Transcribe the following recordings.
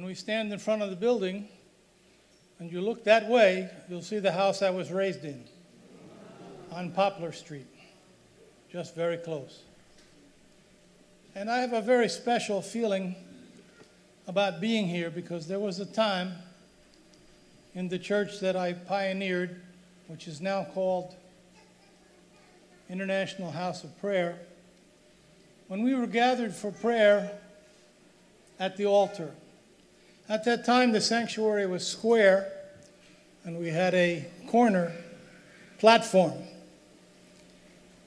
And we stand in front of the building, and you look that way, you'll see the house I was raised in on Poplar Street, just very close. And I have a very special feeling about being here because there was a time in the church that I pioneered, which is now called International House of Prayer, when we were gathered for prayer at the altar. At that time, the sanctuary was square, and we had a corner platform,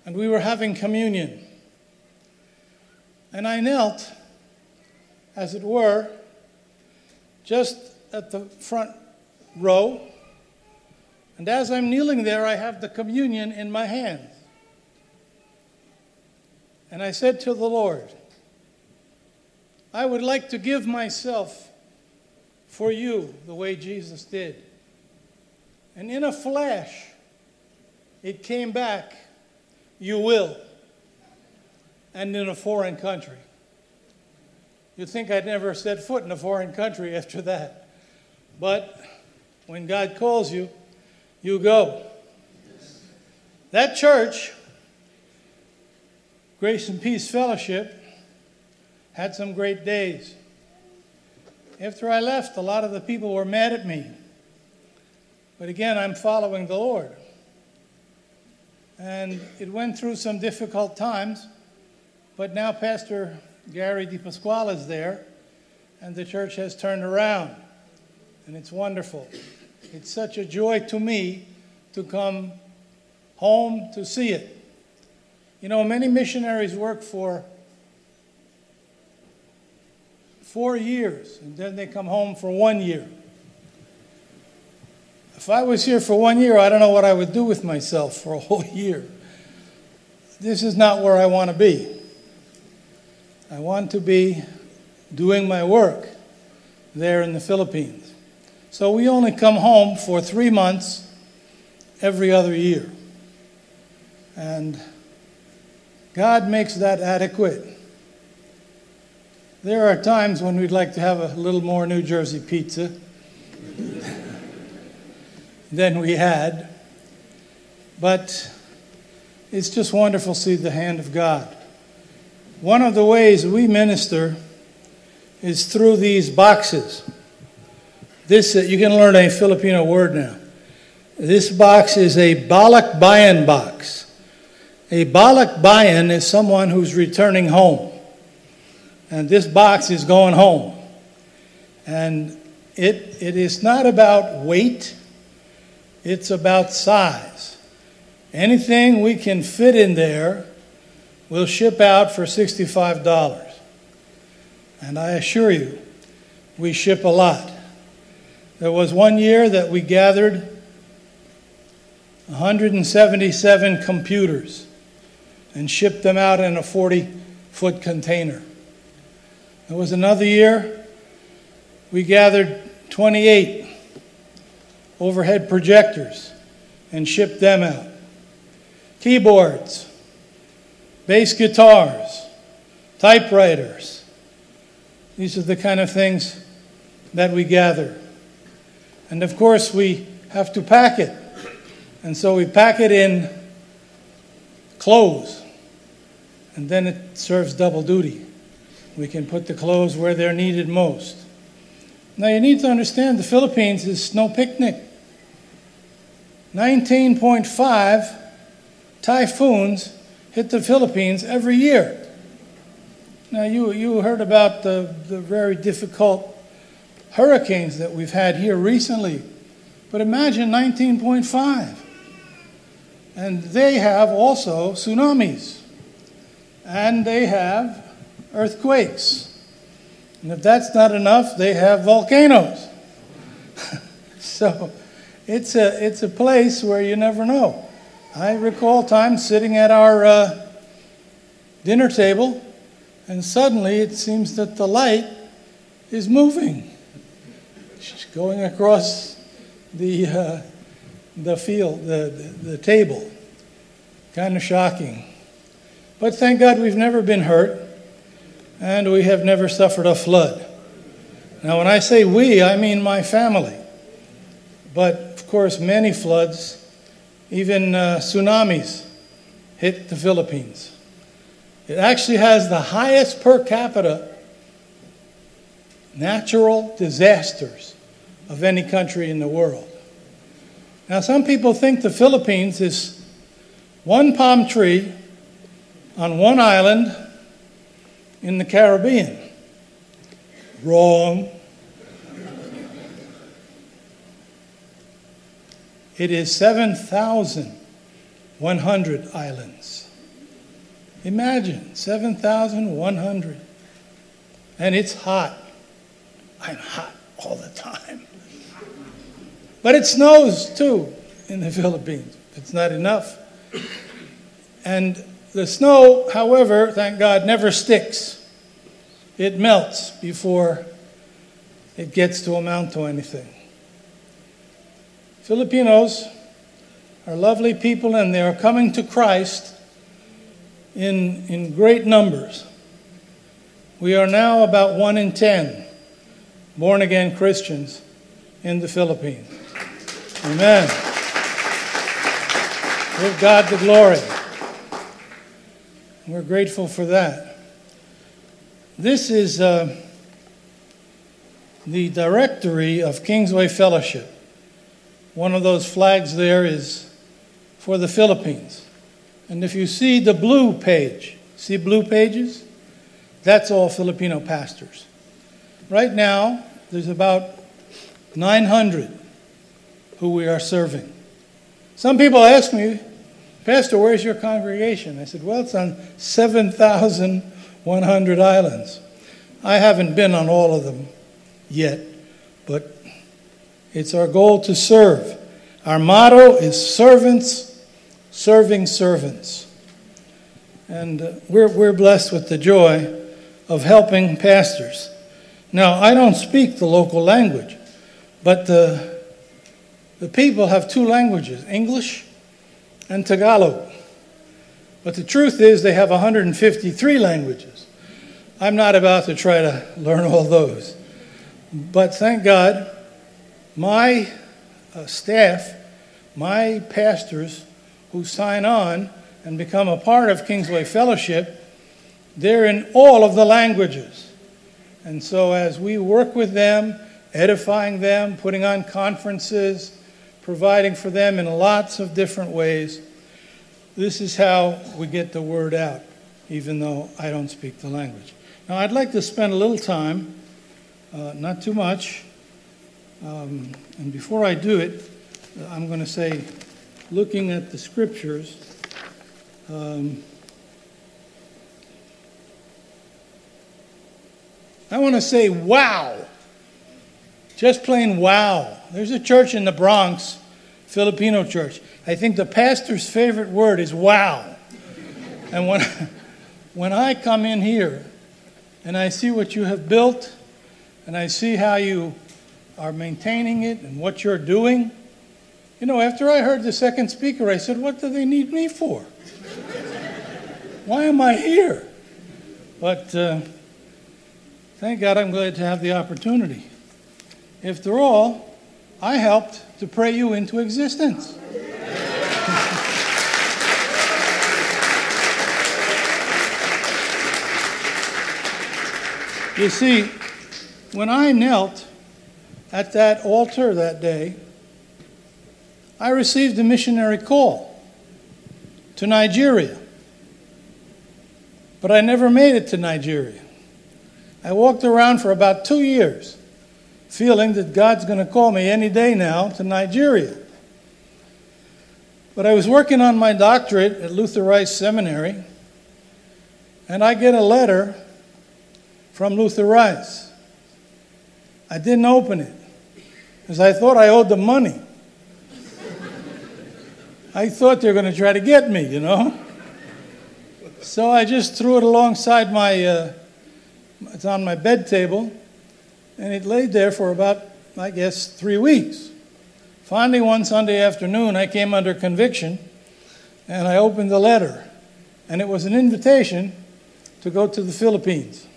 and we were having communion. And I knelt, as it were, just at the front row, and as I'm kneeling there, I have the communion in my hands. And I said to the Lord, I would like to give myself for you the way Jesus did. And in a flash, it came back, you will, and in a foreign country. You'd think I'd never set foot in a foreign country after that. But when God calls you, you go. That church, Grace and Peace Fellowship, had some great days. After I left, a lot of the people were mad at me. But again, I'm following the Lord. And it went through some difficult times, but now Pastor Gary DiPasquale is there, and the church has turned around. And it's wonderful. It's such a joy to me to come home to see it. You know, many missionaries work for four years, and then they come home for one year. If I was here for one year, I don't know what I would do with myself for a whole year. This is not where I want to be. I want to be doing my work there in the Philippines. So we only come home for three months every other year. And God makes that adequate. There are times when we'd like to have a little more New Jersey pizza than we had. But it's just wonderful to see the hand of God. One of the ways we minister is through these boxes. This, uh, you can learn a Filipino word now. This box is a balikbayan box. A balikbayan is someone who's returning home. And this box is going home. And it, it is not about weight, it's about size. Anything we can fit in there will ship out for $65. And I assure you, we ship a lot. There was one year that we gathered 177 computers and shipped them out in a 40 foot container. There was another year we gathered 28 overhead projectors and shipped them out. Keyboards, bass guitars, typewriters. These are the kind of things that we gather. And of course, we have to pack it. And so we pack it in clothes. And then it serves double duty. We can put the clothes where they're needed most. Now, you need to understand the Philippines is no picnic. 19.5 typhoons hit the Philippines every year. Now, you, you heard about the, the very difficult hurricanes that we've had here recently, but imagine 19.5. And they have also tsunamis. and they have earthquakes. And if that's not enough, they have volcanoes. so it's a, it's a place where you never know. I recall times sitting at our uh, dinner table, and suddenly it seems that the light is moving. She's going across the, uh, the field, the, the, the table. Kind of shocking. But thank God we've never been hurt, and we have never suffered a flood. Now, when I say we, I mean my family. But of course, many floods, even uh, tsunamis, hit the Philippines. It actually has the highest per capita natural disasters of any country in the world. Now, some people think the Philippines is one palm tree on one island in the Caribbean. Wrong. It is 7,100 islands. Imagine 7,100. And it's hot. I'm hot all the time. But it snows too in the Philippines. It's not enough. And the snow, however, thank God, never sticks. It melts before it gets to amount to anything. Filipinos are lovely people and they are coming to Christ in, in great numbers. We are now about one in ten born again Christians in the Philippines. Amen. Give God the glory. We're grateful for that. This is uh, the directory of Kingsway Fellowship. One of those flags there is for the Philippines. And if you see the blue page, see blue pages? That's all Filipino pastors. Right now, there's about 900 who we are serving. Some people ask me, Pastor, where's your congregation? I said, Well, it's on 7,100 islands. I haven't been on all of them yet, but it's our goal to serve. Our motto is servants, serving servants. And uh, we're, we're blessed with the joy of helping pastors. Now, I don't speak the local language, but the the people have two languages English and Tagalog. But the truth is, they have 153 languages. I'm not about to try to learn all those. But thank God, my uh, staff, my pastors who sign on and become a part of Kingsway Fellowship, they're in all of the languages. And so as we work with them, edifying them, putting on conferences, providing for them in lots of different ways. This is how we get the word out, even though I don't speak the language. Now, I'd like to spend a little time, uh, not too much, um, and before I do it, I'm going to say, looking at the scriptures, um, I want to say, wow. Just plain wow. There's a church in the Bronx, Filipino church. I think the pastor's favorite word is wow. And when, when I come in here and I see what you have built and I see how you are maintaining it and what you're doing, you know, after I heard the second speaker, I said, What do they need me for? Why am I here? But uh, thank God I'm glad to have the opportunity. After all, I helped to pray you into existence. you see, when I knelt at that altar that day, I received a missionary call to Nigeria. But I never made it to Nigeria. I walked around for about two years feeling that God's going to call me any day now to Nigeria. But I was working on my doctorate at Luther Rice Seminary, and I get a letter from Luther Rice. I didn't open it because I thought I owed them money. I thought they were going to try to get me, you know. So I just threw it alongside my, uh, it's on my bed table, and it laid there for about, I guess, three weeks. Finally, one Sunday afternoon, I came under conviction, and I opened the letter, and it was an invitation to go to the Philippines.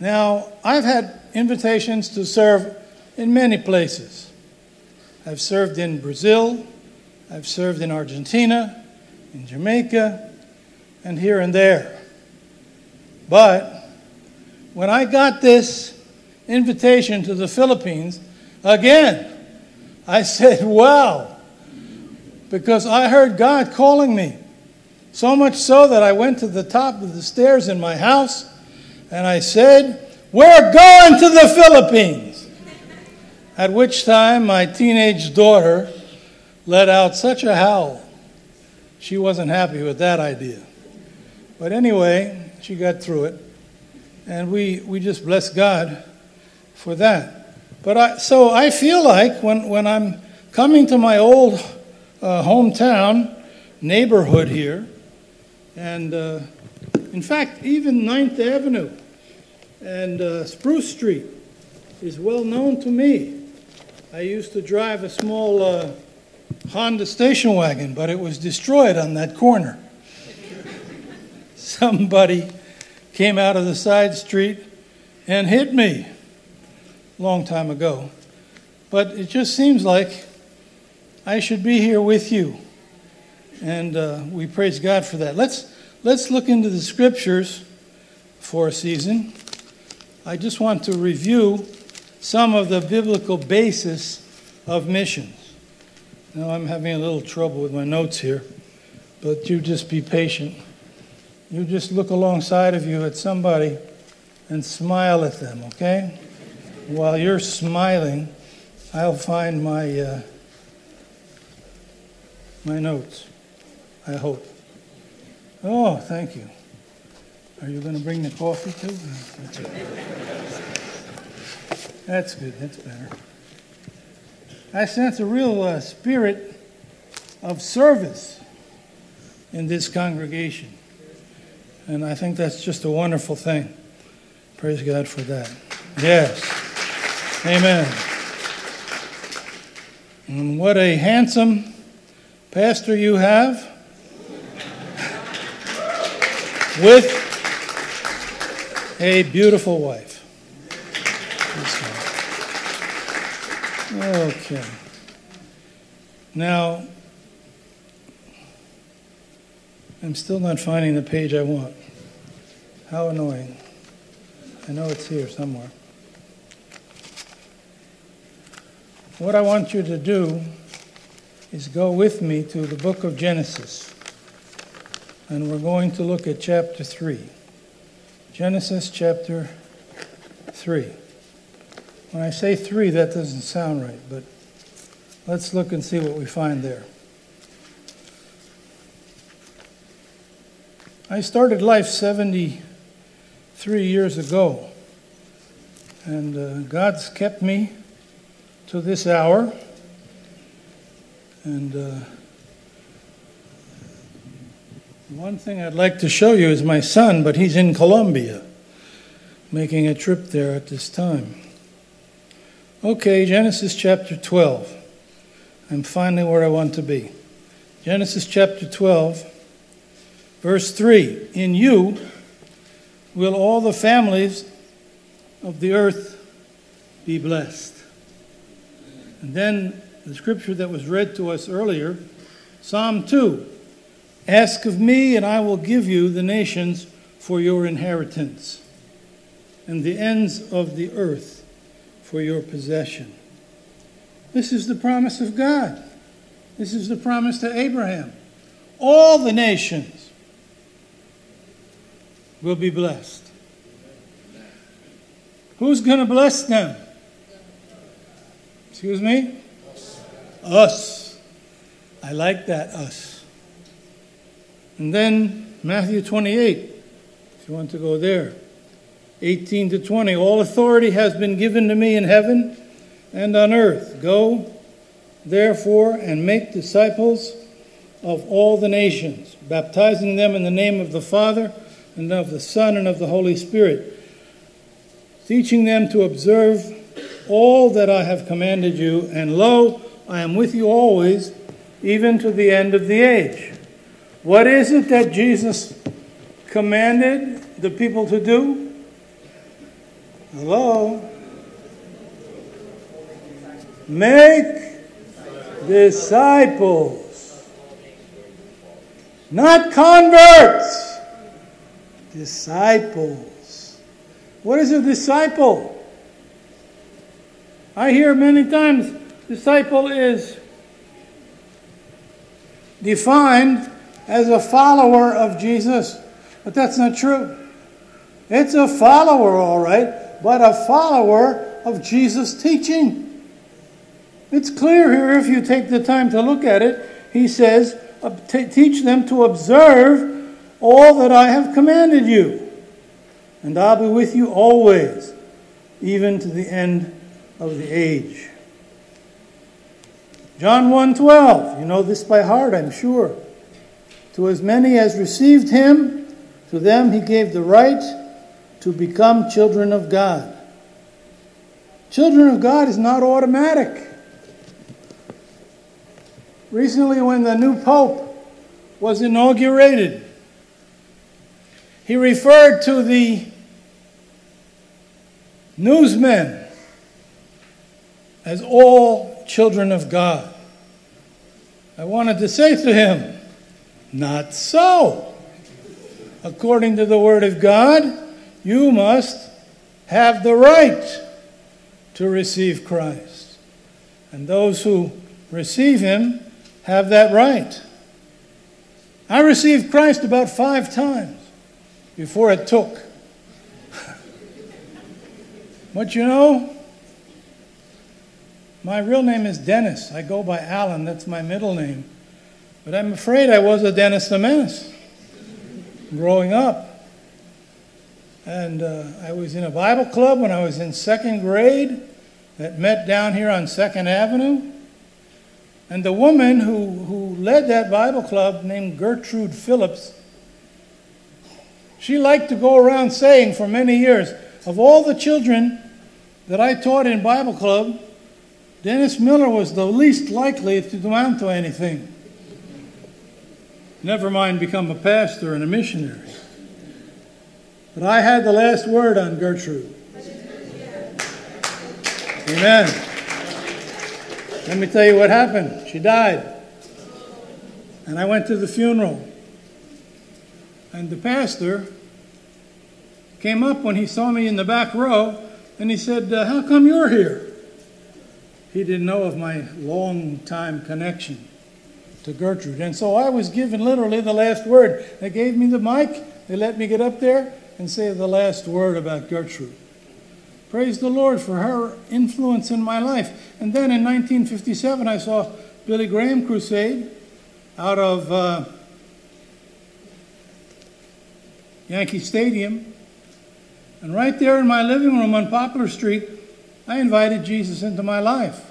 Now, I've had invitations to serve in many places. I've served in Brazil, I've served in Argentina, in Jamaica, and here and there. But when I got this invitation to the Philippines, again, I said, wow, because I heard God calling me. So much so that I went to the top of the stairs in my house and I said, We're going to the Philippines. At which time my teenage daughter let out such a howl. She wasn't happy with that idea. But anyway, she got through it. And we, we just bless God for that. But I, so I feel like when, when I'm coming to my old uh, hometown neighborhood here, and uh, in fact, even Ninth Avenue and uh, Spruce Street is well known to me. I used to drive a small uh, Honda station wagon, but it was destroyed on that corner. Somebody came out of the side street and hit me a long time ago. But it just seems like I should be here with you. And uh, we praise God for that. Let's, let's look into the scriptures for a season. I just want to review some of the biblical basis of missions. Now, I'm having a little trouble with my notes here, but you just be patient. You just look alongside of you at somebody and smile at them, okay? While you're smiling, I'll find my, uh, my notes, I hope. Oh, thank you. Are you going to bring the coffee too? That's good, that's better. I sense a real uh, spirit of service in this congregation. And I think that's just a wonderful thing. Praise God for that. Yes. Amen. And what a handsome pastor you have with a beautiful wife. Okay. Now, I'm still not finding the page I want. How annoying. I know it's here somewhere. What I want you to do is go with me to the book of Genesis. And we're going to look at chapter 3. Genesis chapter 3. When I say three, that doesn't sound right, but let's look and see what we find there. I started life 73 years ago, and uh, God's kept me to this hour. And uh, one thing I'd like to show you is my son, but he's in Colombia, making a trip there at this time. Okay, Genesis chapter 12. I'm finally where I want to be. Genesis chapter 12, verse 3 In you will all the families of the earth be blessed. And then the scripture that was read to us earlier, Psalm 2 Ask of me, and I will give you the nations for your inheritance, and the ends of the earth for your possession. This is the promise of God. This is the promise to Abraham. All the nations will be blessed. Who's going to bless them? Excuse me? Us. I like that, us. And then Matthew 28, if you want to go there. 18 to 20. All authority has been given to me in heaven and on earth. Go, therefore, and make disciples of all the nations, baptizing them in the name of the Father and of the Son and of the Holy Spirit, teaching them to observe all that I have commanded you, and lo, I am with you always, even to the end of the age. What is it that Jesus commanded the people to do? Hello? Make disciples, not converts, disciples. What is a disciple? I hear many times disciple is defined as a follower of Jesus, but that's not true. It's a follower, all right, but a follower of Jesus' teaching. It's clear here if you take the time to look at it. He says, Teach them to observe all that I have commanded you, and I'll be with you always, even to the end of the age. John 1:12, you know this by heart, I'm sure. To as many as received him, to them he gave the right to become children of God. Children of God is not automatic. Recently, when the new Pope was inaugurated, he referred to the newsmen as all children of God. I wanted to say to him, not so. According to the Word of God, you must have the right to receive Christ. And those who receive Him have that right. I received Christ about five times before it took. but you know, my real name is Dennis. I go by Alan, that's my middle name. But I'm afraid I was a Dennis the Menace growing up. And uh, I was in a Bible club when I was in second grade that met down here on Second Avenue. And the woman who, who led that Bible club, named Gertrude Phillips, she liked to go around saying for many years, of all the children that I taught in Bible club, Dennis Miller was the least likely to amount to anything. Never mind become a pastor and a missionary. But I had the last word on Gertrude. Amen. Let me tell you what happened. She died. And I went to the funeral. And the pastor came up when he saw me in the back row and he said, uh, How come you're here? He didn't know of my long time connection to Gertrude. And so I was given literally the last word. They gave me the mic, they let me get up there and say the last word about Gertrude. Praise the Lord for her influence in my life. And then in 1957, I saw Billy Graham Crusade out of uh, Yankee Stadium. And right there in my living room on Poplar Street, I invited Jesus into my life.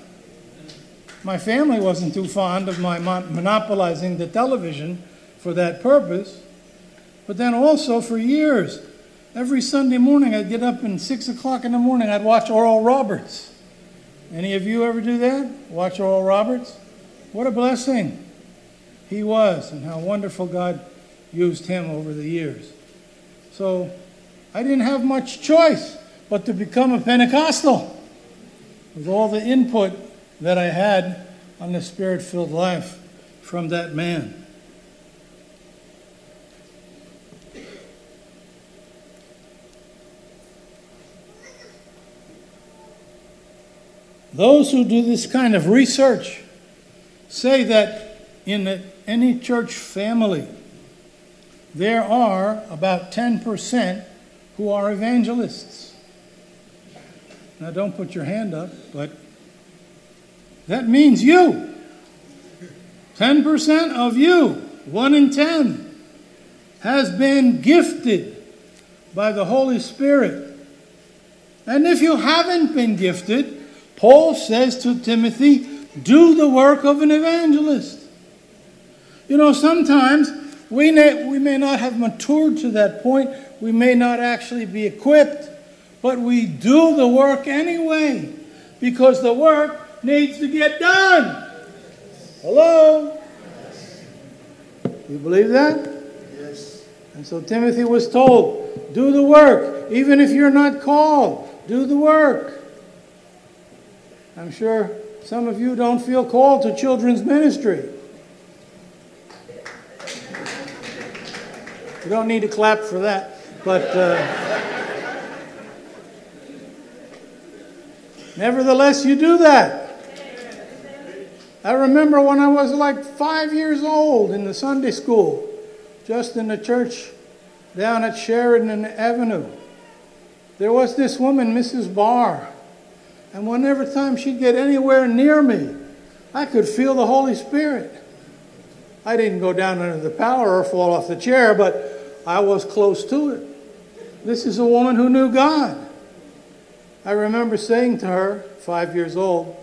My family wasn't too fond of my monopolizing the television for that purpose. But then also for years, every Sunday morning I'd get up and 6 o'clock in the morning I'd watch Oral Roberts. Any of you ever do that? Watch Oral Roberts? What a blessing he was and how wonderful God used him over the years. So I didn't have much choice but to become a Pentecostal with all the input that I had on the spirit filled life from that man. Those who do this kind of research say that in any church family, there are about 10% who are evangelists. Now, don't put your hand up, but that means you. 10% of you, 1 in 10. has been gifted by the Holy Spirit. And if you haven't been gifted, Paul says to Timothy, do the work of an evangelist. You know, sometimes we may, we may not have matured to that point, we may not actually be equipped, but we do the work anyway because the work needs to get done. Hello? You believe that? Yes. And so Timothy was told, do the work. Even if you're not called, do the work. I'm sure some of you don't feel called to children's ministry. You don't need to clap for that, but uh, nevertheless, you do that. I remember when I was like five years old in the Sunday school, just in the church down at Sheridan Avenue. There was this woman, Mrs. Barr, and whenever time she'd get anywhere near me, I could feel the Holy Spirit. I didn't go down under the power or fall off the chair, but I was close to it. This is a woman who knew God. I remember saying to her, five years old,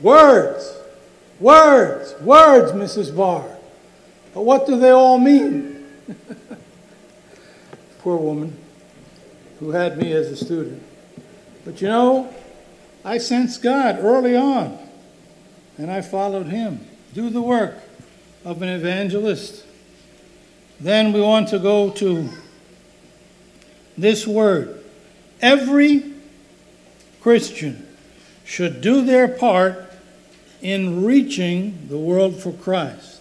Words, words, words, Mrs. Barr. But what do they all mean? Poor woman who had me as a student. But you know, I sensed God early on, and I followed Him. Do the work of an evangelist. Then we want to go to this word. Every Christian should do their part in reaching the world for Christ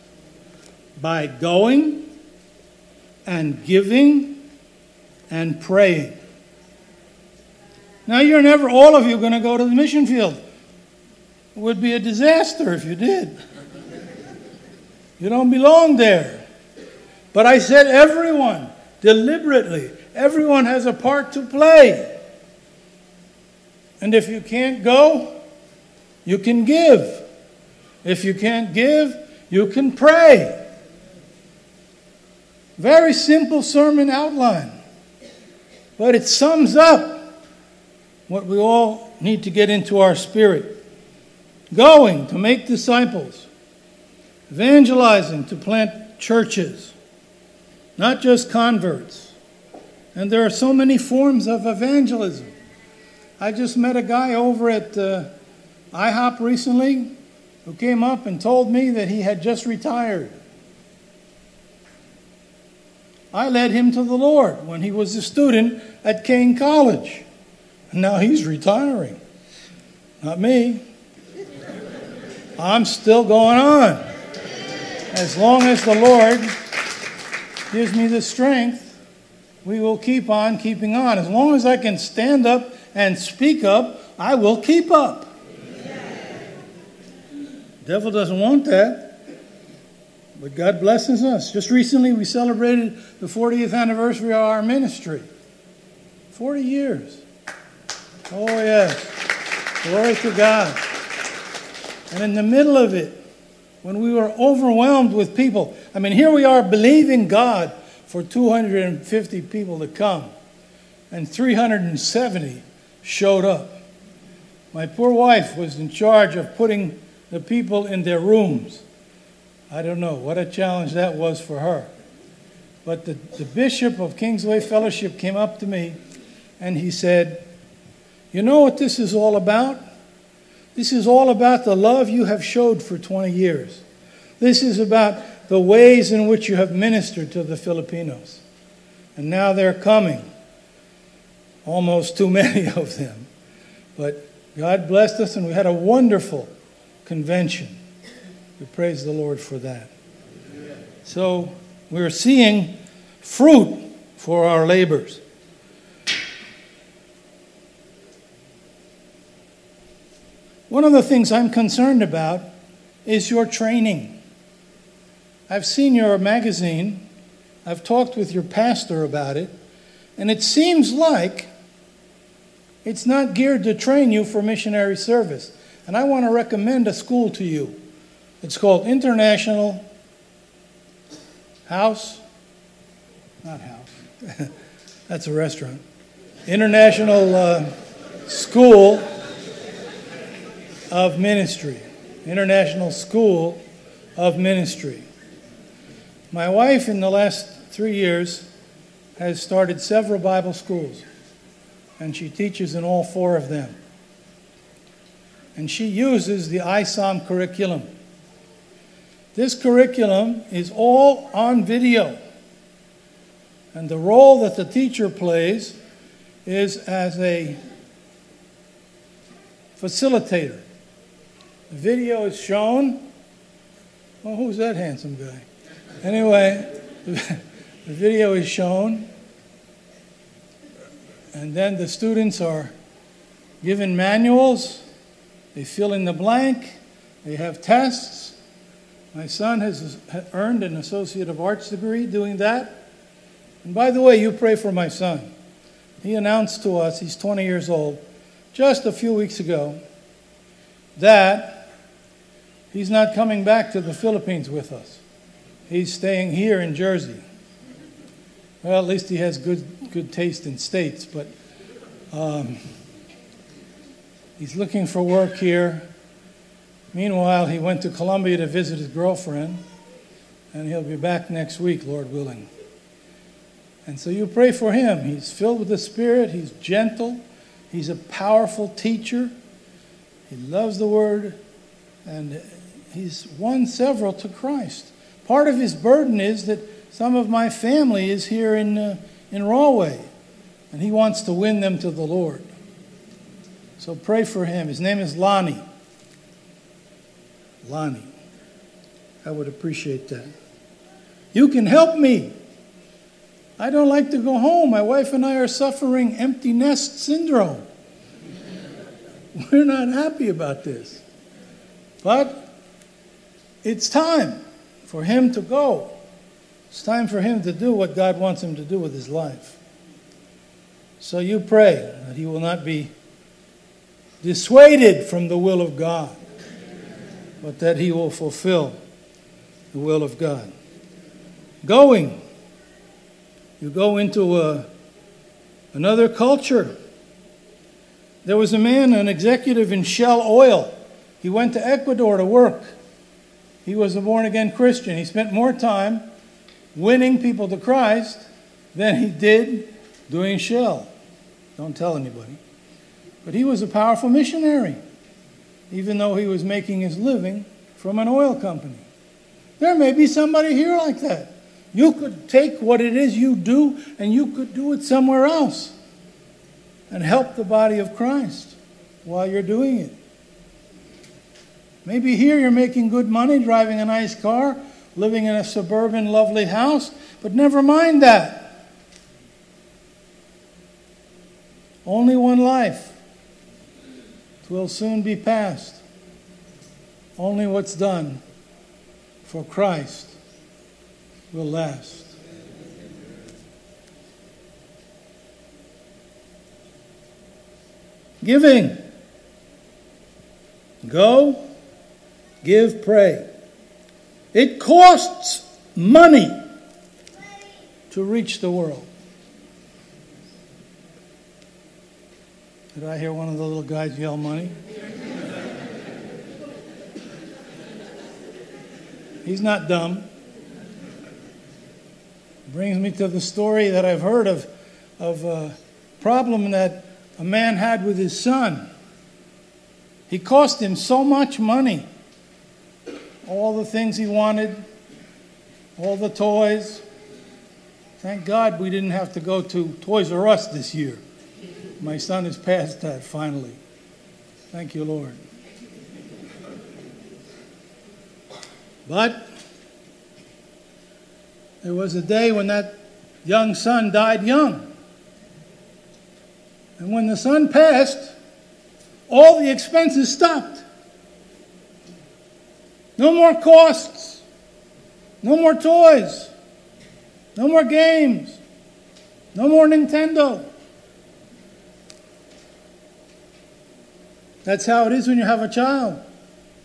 by going and giving and praying. Now, you're never, all of you, going to go to the mission field. It would be a disaster if you did. You don't belong there. But I said, everyone, deliberately, everyone has a part to play. And if you can't go, you can give. If you can't give, you can pray. Very simple sermon outline. But it sums up what we all need to get into our spirit going to make disciples, evangelizing to plant churches, not just converts. And there are so many forms of evangelism. I just met a guy over at uh, IHOP recently who came up and told me that he had just retired. I led him to the Lord when he was a student at Kean College. And now he's retiring. Not me. I'm still going on. As long as the Lord gives me the strength, we will keep on keeping on. As long as I can stand up and speak up, I will keep up. Devil doesn't want that. But God blesses us. Just recently, we celebrated the 40th anniversary of our ministry. 40 years. Oh, yes. Glory to God. And in the middle of it, when we were overwhelmed with people, I mean, here we are believing God for 250 people to come, and 370 showed up. My poor wife was in charge of putting the people in their rooms. I don't know what a challenge that was for her. But the, the bishop of Kingsway Fellowship came up to me and he said, You know what this is all about? This is all about the love you have showed for 20 years. This is about the ways in which you have ministered to the Filipinos. And now they're coming. Almost too many of them. But God blessed us, and we had a wonderful convention. We praise the Lord for that. So we're seeing fruit for our labors. One of the things I'm concerned about is your training. I've seen your magazine, I've talked with your pastor about it, and it seems like it's not geared to train you for missionary service. And I want to recommend a school to you. It's called International, House, not House, that's a restaurant, International uh, School of Ministry. International School of Ministry. My wife, in the last three years, has started several Bible schools, and she teaches in all four of them. And she uses the ISOM curriculum. This curriculum is all on video. And the role that the teacher plays is as a facilitator. Video is shown. Well, who's that handsome guy? Anyway, the video is shown, and then the students are given manuals. They fill in the blank. They have tests. My son has earned an Associate of Arts degree doing that. And by the way, you pray for my son. He announced to us, he's 20 years old, just a few weeks ago, that He's not coming back to the Philippines with us. He's staying here in Jersey. Well, at least he has good, good taste in states, but um, he's looking for work here. Meanwhile, he went to Colombia to visit his girlfriend, and he'll be back next week, Lord willing. And so you pray for him. He's filled with the Spirit, he's gentle, he's a powerful teacher, he loves the Word, and he's won several to Christ. Part of his burden is that some of my family is here in, uh, in Rahway, and he wants to win them to the Lord. So pray for him. His name is Lonnie. Lonnie. I would appreciate that. You can help me. I don't like to go home. My wife and I are suffering empty nest syndrome. We're not happy about this. But it's time for him to go. It's time for him to do what God wants him to do with his life. So you pray that he will not be dissuaded from the will of God, but that he will fulfill the will of God. Going, you go into a, another culture. There was a man, an executive in Shell Oil. He went to Ecuador to work. He was a born again Christian. He spent more time winning people to Christ than he did doing shell. Don't tell anybody. But he was a powerful missionary, even though he was making his living from an oil company. There may be somebody here like that. You could take what it is you do and you could do it somewhere else and help the body of Christ while you're doing it. Maybe here you're making good money, driving a nice car, living in a suburban, lovely house, but never mind that. Only one life. It will soon be past. Only what's done for Christ will last. Giving. Go give, pray. It costs money to reach the world. Did I hear one of the little guys yell money? He's not dumb. Brings me to the story that I've heard of, of a problem that a man had with his son. He cost him so much money all the things he wanted, all the toys. Thank God we didn't have to go to Toys R Us this year. My son has passed that finally. Thank you, Lord. But there was a day when that young son died young. And when the son passed, all the expenses stopped. No more costs. No more toys. No more games. No more Nintendo. That's how it is when you have a child.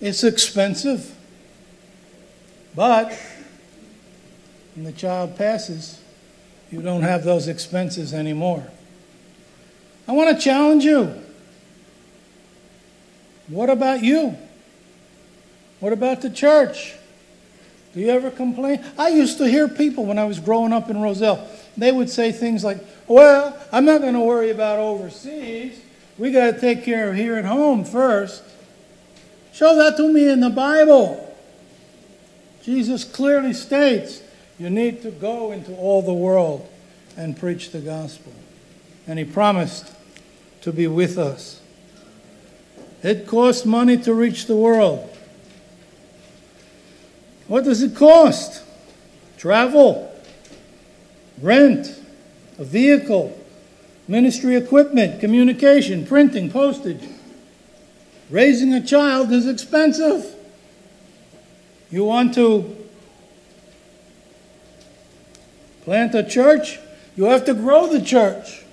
It's expensive. But when the child passes, you don't have those expenses anymore. I want to challenge you. What about you? What about the church? Do you ever complain? I used to hear people when I was growing up in Roselle. They would say things like, Well, I'm not going to worry about overseas. We got to take care of here at home first. Show that to me in the Bible. Jesus clearly states you need to go into all the world and preach the gospel. And he promised to be with us. It costs money to reach the world. What does it cost? Travel, rent, a vehicle, ministry equipment, communication, printing, postage. Raising a child is expensive. You want to plant a church? You have to grow the church.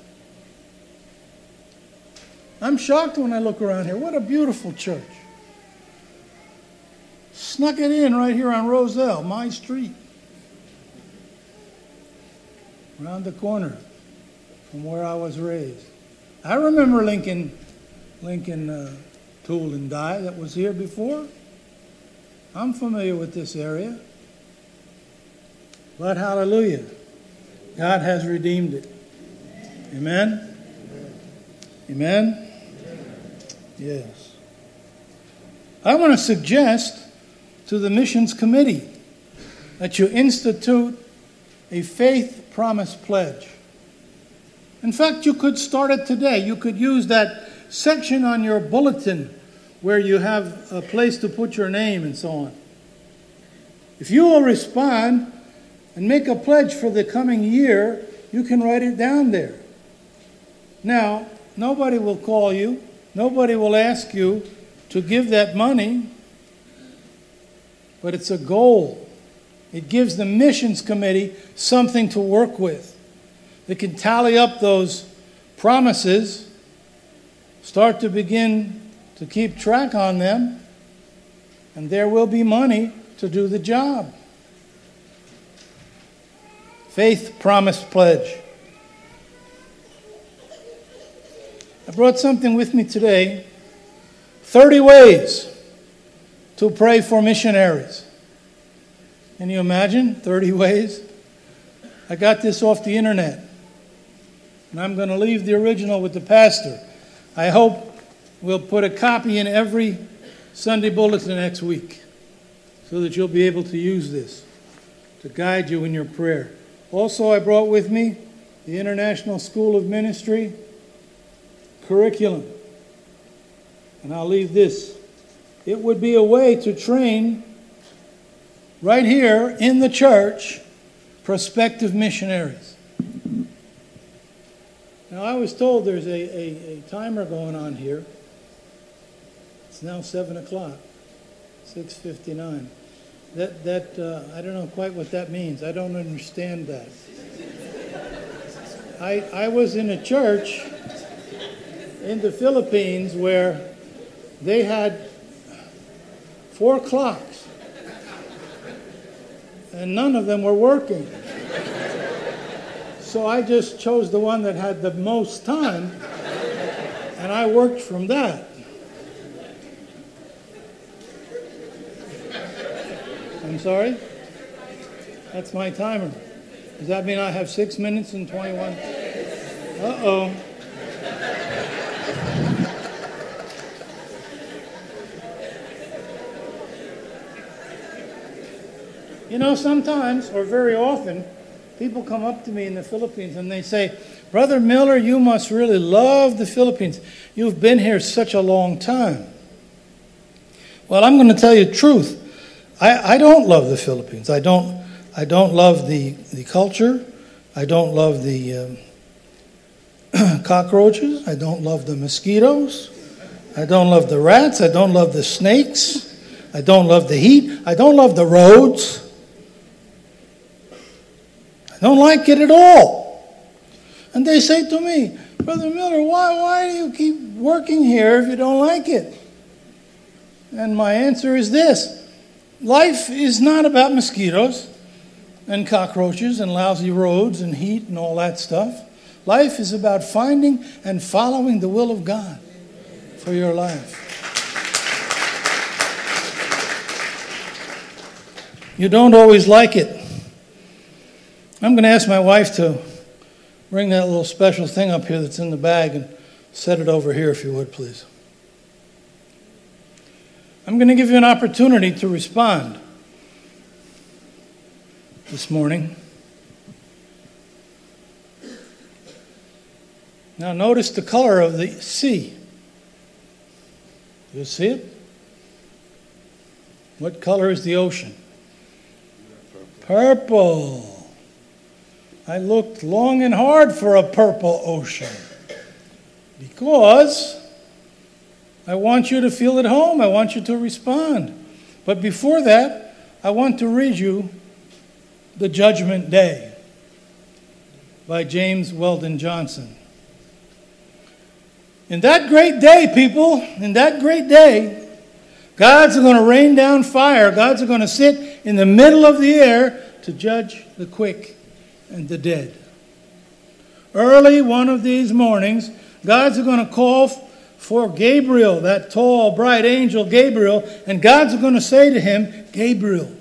I'm shocked when I look around here. What a beautiful church. Snuck it in right here on Roselle, my street. Around the corner from where I was raised. I remember Lincoln, Lincoln uh, Tool and Die that was here before. I'm familiar with this area. But hallelujah, God has redeemed it. Amen? Amen? Yes. I want to suggest to the missions committee that you institute a faith promise pledge. In fact, you could start it today. You could use that section on your bulletin where you have a place to put your name and so on. If you will respond and make a pledge for the coming year, you can write it down there. Now, nobody will call you, nobody will ask you to give that money, but it's a goal. It gives the missions committee something to work with. They can tally up those promises, start to begin to keep track on them, and there will be money to do the job. Faith Promise Pledge. I brought something with me today 30 ways to pray for missionaries. Can you imagine 30 ways? I got this off the internet, and I'm going to leave the original with the pastor. I hope We'll put a copy in every Sunday bulletin next week so that you'll be able to use this to guide you in your prayer. Also, I brought with me the International School of Ministry curriculum. And I'll leave this. It would be a way to train right here in the church prospective missionaries. Now, I was told there's a, a, a timer going on here It's now 7 o'clock, 6.59. That, that uh, I don't know quite what that means. I don't understand that. I, I was in a church in the Philippines where they had four clocks and none of them were working. So I just chose the one that had the most time and I worked from that. I'm sorry? That's my timer. Does that mean I have six minutes and 21? Uh oh. You know, sometimes, or very often, people come up to me in the Philippines and they say, Brother Miller, you must really love the Philippines. You've been here such a long time. Well, I'm going to tell you the truth. I, I don't love the Philippines. I don't, I don't love the, the culture. I don't love the um, cockroaches. I don't love the mosquitoes. I don't love the rats. I don't love the snakes. I don't love the heat. I don't love the roads. Don't like it at all. And they say to me, Brother Miller, why, why do you keep working here if you don't like it? And my answer is this Life is not about mosquitoes. and cockroaches and lousy roads and heat and all that stuff. Life is about finding and following the will of God for your life. You don't always like it. I'm going to ask my wife to bring that little special thing up here that's in the bag and set it over here, if you would, please. I'm going to give you an opportunity to respond this morning. Now, notice the color of the sea. You see it? What color is the ocean? Purple. I looked long and hard for a purple ocean because I want you to feel at home. I want you to respond. But before that, I want to read you The Judgment Day by James Weldon Johnson. In that great day, people, in that great day, God's going to rain down fire. God's going to sit in the middle of the air to judge the quick and the dead. Early one of these mornings, God's going to call for Gabriel, that tall, bright angel Gabriel, and God's going to say to him, Gabriel,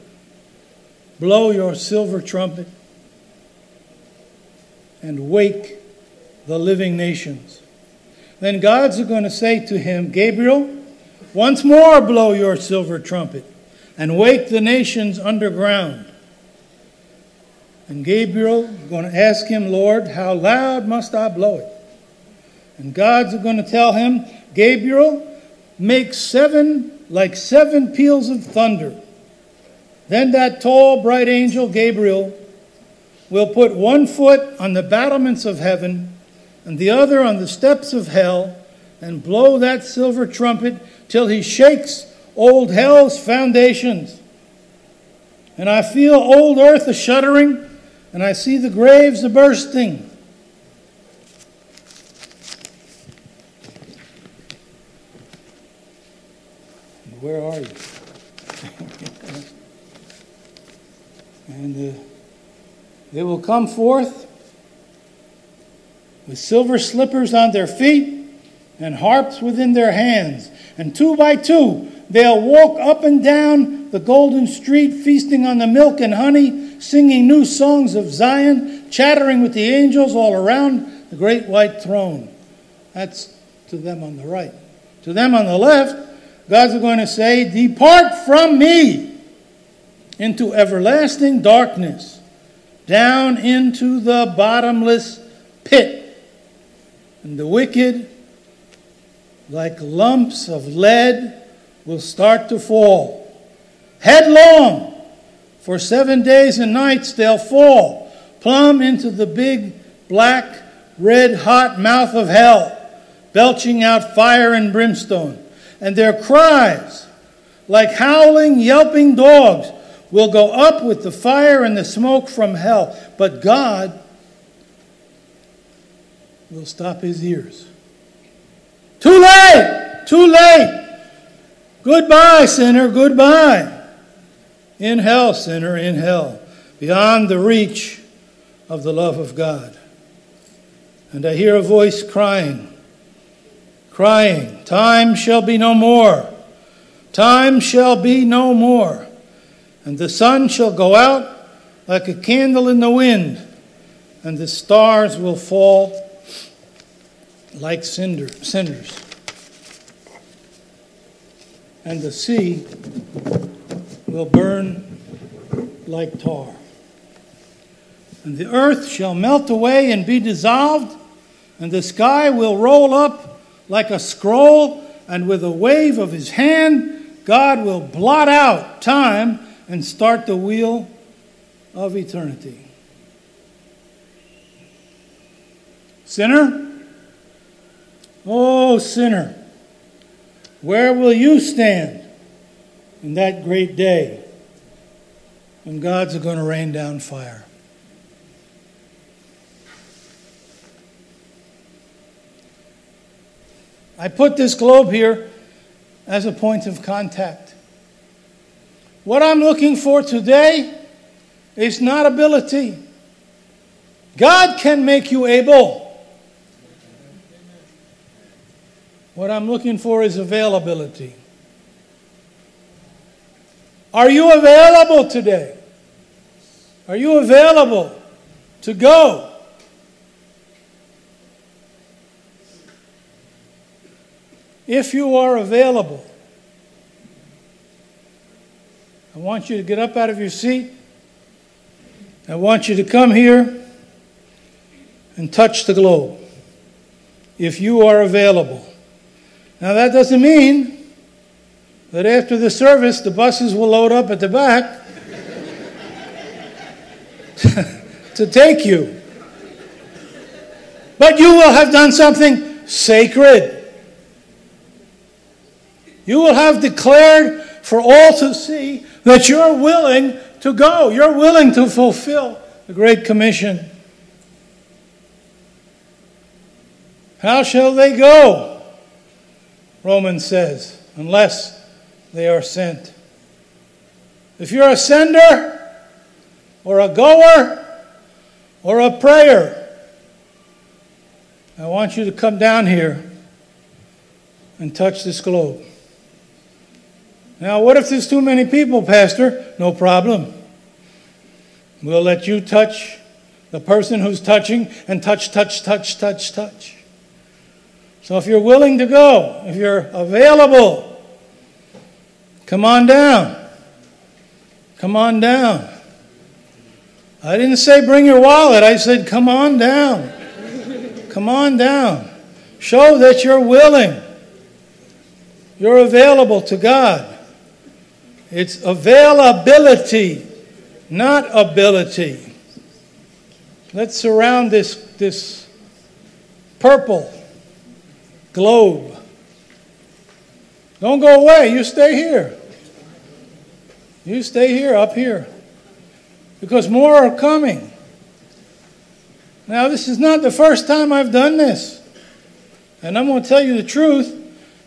blow your silver trumpet and wake the living nations. Then God's going to say to him, Gabriel, once more blow your silver trumpet and wake the nations underground. And Gabriel going to ask him, Lord, how loud must I blow it? And God's going to tell him, Gabriel, make seven, like seven peals of thunder. Then that tall, bright angel, Gabriel, will put one foot on the battlements of heaven and the other on the steps of hell and blow that silver trumpet till he shakes old hell's foundations. And I feel old earth a shuddering, and I see the graves a bursting. Where are you? and uh, they will come forth with silver slippers on their feet and harps within their hands. And two by two, they'll walk up and down the golden street, feasting on the milk and honey, singing new songs of Zion, chattering with the angels all around the great white throne. That's to them on the right. To them on the left, God's going to say, Depart from me into everlasting darkness, down into the bottomless pit. And the wicked, like lumps of lead, will start to fall. Headlong, for seven days and nights they'll fall, plumb into the big, black, red hot mouth of hell, belching out fire and brimstone and their cries, like howling, yelping dogs, will go up with the fire and the smoke from hell. But God will stop his ears. Too late! Too late! Goodbye, sinner, goodbye. In hell, sinner, in hell, beyond the reach of the love of God. And I hear a voice crying, crying, Time shall be no more. Time shall be no more. And the sun shall go out like a candle in the wind, and the stars will fall like cinder, cinders. And the sea will burn like tar. And the earth shall melt away and be dissolved, and the sky will roll up like a scroll, and with a wave of his hand, God will blot out time and start the wheel of eternity. Sinner, oh sinner, where will you stand in that great day when God's going to rain down fire? I put this globe here as a point of contact. What I'm looking for today is not ability. God can make you able. What I'm looking for is availability. Are you available today? Are you available to go? If you are available, I want you to get up out of your seat. I want you to come here and touch the globe if you are available. Now, that doesn't mean that after the service the buses will load up at the back to take you. But you will have done something sacred. You will have declared for all to see that you're willing to go. You're willing to fulfill the Great Commission. How shall they go? Romans says, unless they are sent. If you're a sender or a goer or a prayer, I want you to come down here and touch this globe. Now, what if there's too many people, Pastor? No problem. We'll let you touch the person who's touching and touch, touch, touch, touch, touch. So if you're willing to go, if you're available, come on down. Come on down. I didn't say bring your wallet, I said come on down. come on down. Show that you're willing. You're available to God. It's availability, not ability. Let's surround this, this purple globe. Don't go away. You stay here. You stay here, up here. Because more are coming. Now, this is not the first time I've done this. And I'm going to tell you the truth.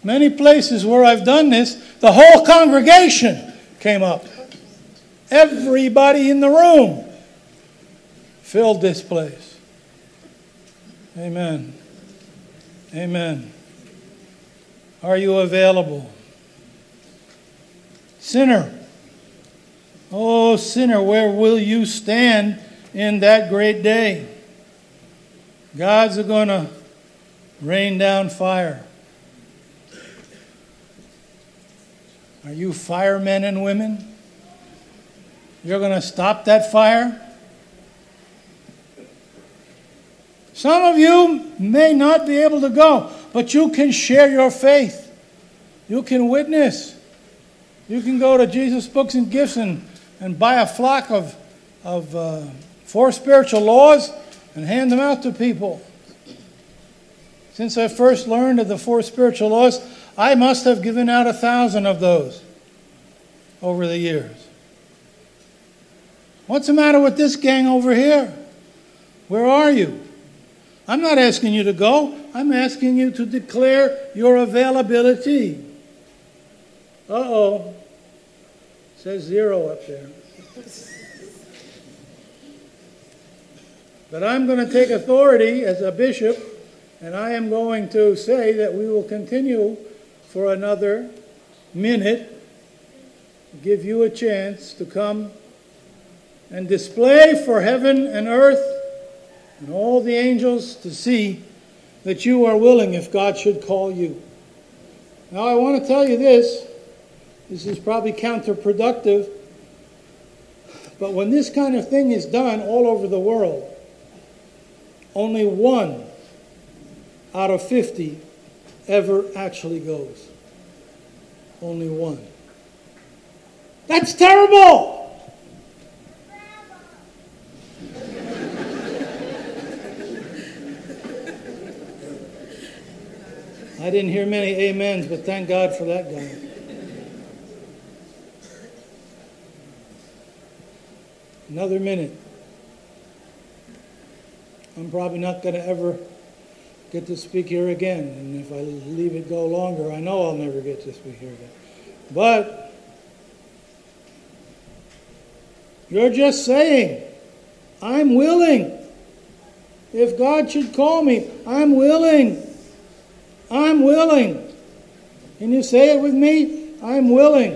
Many places where I've done this, the whole congregation came up. Everybody in the room filled this place. Amen. Amen. Are you available? Sinner. Oh, sinner, where will you stand in that great day? God's going to rain down fire. Are you firemen and women? You're going to stop that fire? Some of you may not be able to go, but you can share your faith. You can witness. You can go to Jesus Books and Gifts and, and buy a flock of, of uh, four spiritual laws and hand them out to people. Since I first learned of the four spiritual laws, I must have given out a thousand of those over the years. What's the matter with this gang over here? Where are you? I'm not asking you to go. I'm asking you to declare your availability. Uh oh. Says zero up there. But I'm going to take authority as a bishop, and I am going to say that we will continue for another minute, give you a chance to come and display for heaven and earth and all the angels to see that you are willing if God should call you. Now, I want to tell you this. This is probably counterproductive, but when this kind of thing is done all over the world, only one out of 50 ever actually goes. Only one. That's terrible! I didn't hear many amens, but thank God for that guy. Another minute. I'm probably not going to ever get to speak here again. And if I leave it go longer, I know I'll never get to speak here again. But You're just saying, I'm willing. If God should call me, I'm willing. I'm willing. Can you say it with me? I'm willing.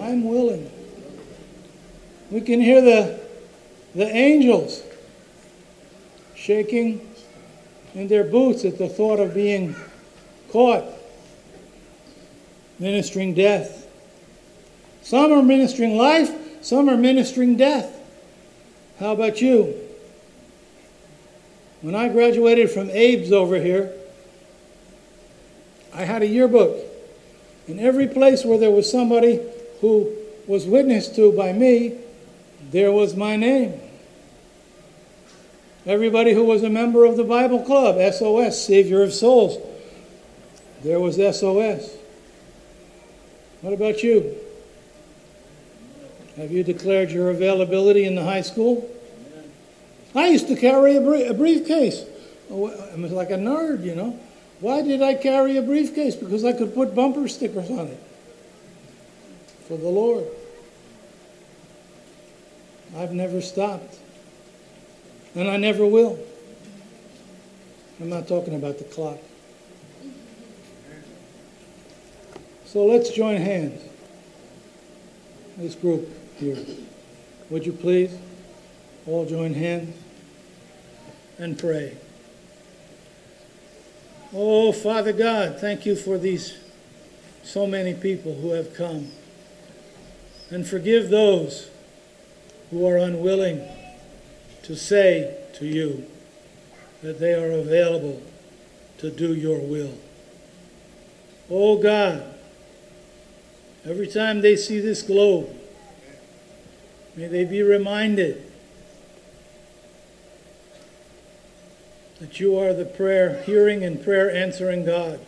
I'm willing. We can hear the, the angels shaking in their boots at the thought of being caught ministering death. Some are ministering life, some are ministering death. How about you? When I graduated from Abe's over here, I had a yearbook. In every place where there was somebody who was witnessed to by me, there was my name. Everybody who was a member of the Bible Club, SOS, Savior of Souls, there was SOS. What about you? Have you declared your availability in the high school? I used to carry a, brief, a briefcase. Oh, I was like a nerd, you know. Why did I carry a briefcase? Because I could put bumper stickers on it for the Lord. I've never stopped. And I never will. I'm not talking about the clock. So let's join hands. This group here. Would you please all join hands and pray? Oh, Father God, thank you for these so many people who have come. And forgive those who are unwilling to say to you that they are available to do your will. Oh God, every time they see this globe, may they be reminded that you are the prayer hearing and prayer answering God,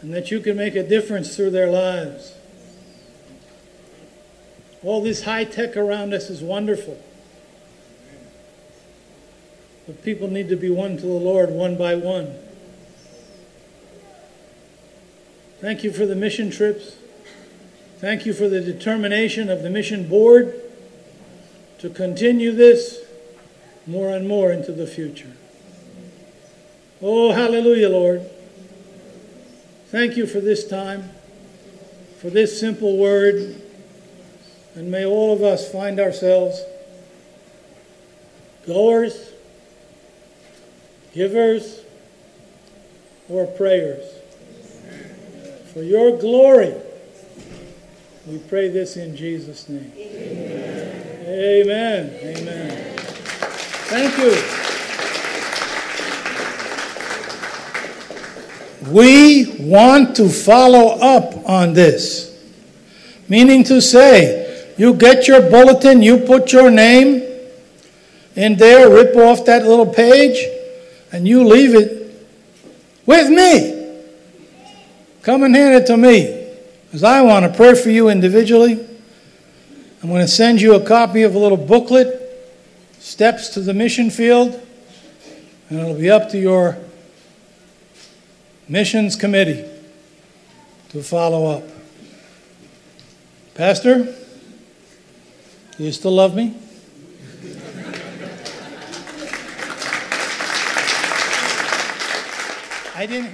and that you can make a difference through their lives. All this high tech around us is wonderful. But people need to be won to the Lord one by one. Thank you for the mission trips. Thank you for the determination of the mission board to continue this more and more into the future. Oh, hallelujah, Lord. Thank you for this time, for this simple word, and may all of us find ourselves goers givers, or prayers. For your glory, we pray this in Jesus' name. Amen. Amen. Amen. Thank you. We want to follow up on this. Meaning to say, you get your bulletin, you put your name in there, rip off that little page, and you leave it with me. Come and hand it to me because I want to pray for you individually. I'm going to send you a copy of a little booklet, Steps to the Mission Field, and it'll be up to your missions committee to follow up. Pastor, do you still love me? I didn't hear.